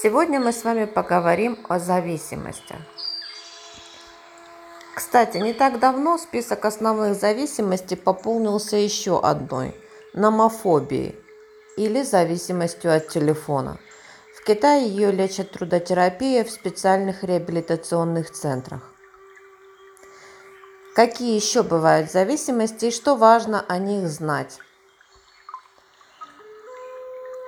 Сегодня мы с вами поговорим о зависимостях. Кстати, не так давно список основных зависимостей пополнился еще одной – номофобией или зависимостью от телефона. В Китае ее лечат трудотерапией в специальных реабилитационных центрах. Какие еще бывают зависимости и что важно о них знать?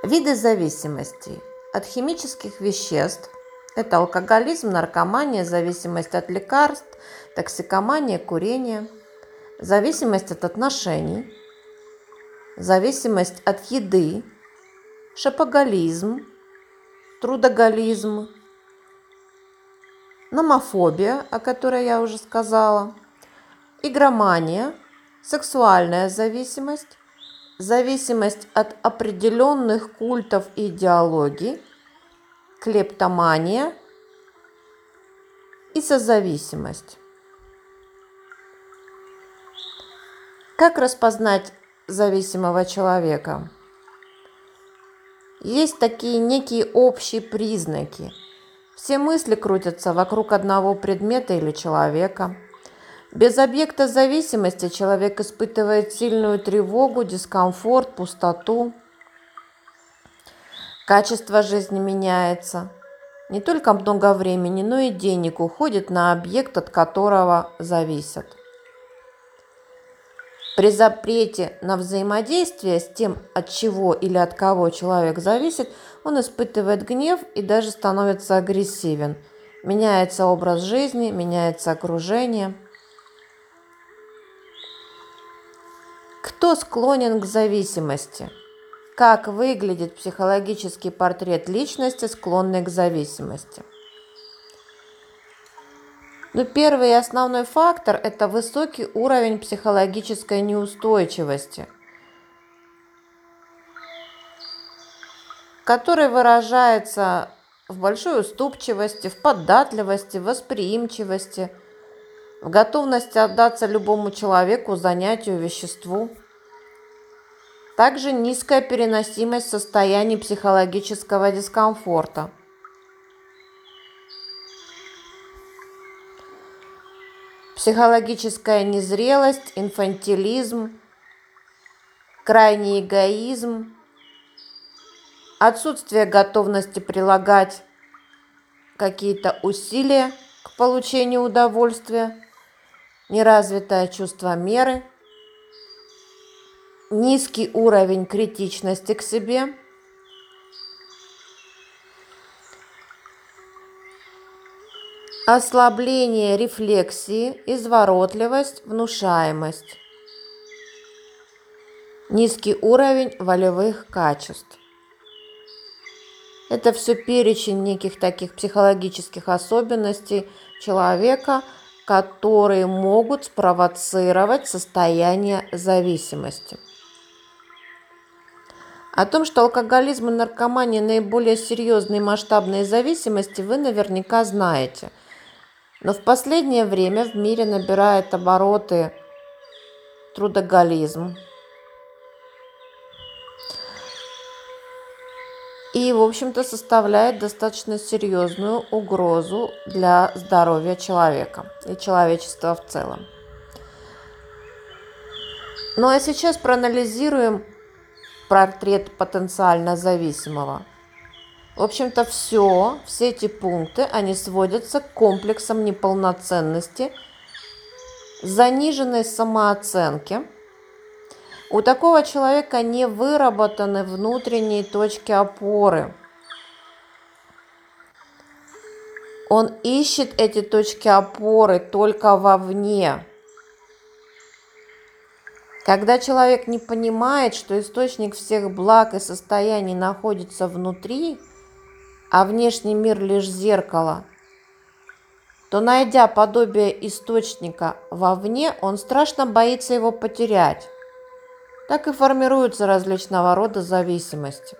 Виды зависимостей – от химических веществ. Это алкоголизм, наркомания, зависимость от лекарств, токсикомания, курение, зависимость от отношений, зависимость от еды, шапоголизм, трудоголизм, номофобия, о которой я уже сказала, игромания, сексуальная зависимость, зависимость от определенных культов и идеологий, клептомания и созависимость. Как распознать зависимого человека? Есть такие некие общие признаки. Все мысли крутятся вокруг одного предмета или человека – без объекта зависимости человек испытывает сильную тревогу, дискомфорт, пустоту. Качество жизни меняется. Не только много времени, но и денег уходит на объект, от которого зависят. При запрете на взаимодействие с тем, от чего или от кого человек зависит, он испытывает гнев и даже становится агрессивен. Меняется образ жизни, меняется окружение – Кто склонен к зависимости? Как выглядит психологический портрет личности, склонной к зависимости? Ну, первый и основной фактор – это высокий уровень психологической неустойчивости, который выражается в большой уступчивости, в податливости, восприимчивости, в готовности отдаться любому человеку, занятию, веществу – также низкая переносимость состояний психологического дискомфорта. Психологическая незрелость, инфантилизм, крайний эгоизм, отсутствие готовности прилагать какие-то усилия к получению удовольствия, неразвитое чувство меры – низкий уровень критичности к себе, ослабление рефлексии, изворотливость, внушаемость, низкий уровень волевых качеств. Это все перечень неких таких психологических особенностей человека, которые могут спровоцировать состояние зависимости. О том, что алкоголизм и наркомания наиболее серьезные масштабные зависимости, вы наверняка знаете. Но в последнее время в мире набирает обороты трудоголизм. И, в общем-то, составляет достаточно серьезную угрозу для здоровья человека и человечества в целом. Ну а сейчас проанализируем портрет потенциально зависимого. В общем-то, все, все эти пункты, они сводятся к комплексам неполноценности, заниженной самооценки. У такого человека не выработаны внутренние точки опоры. Он ищет эти точки опоры только вовне. Когда человек не понимает, что источник всех благ и состояний находится внутри, а внешний мир лишь зеркало, то, найдя подобие источника вовне, он страшно боится его потерять. Так и формируются различного рода зависимости.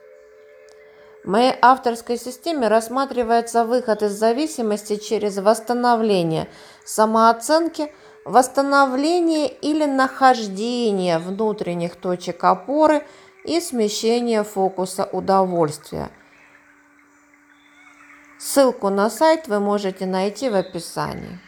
В моей авторской системе рассматривается выход из зависимости через восстановление самооценки – восстановление или нахождение внутренних точек опоры и смещение фокуса удовольствия. Ссылку на сайт вы можете найти в описании.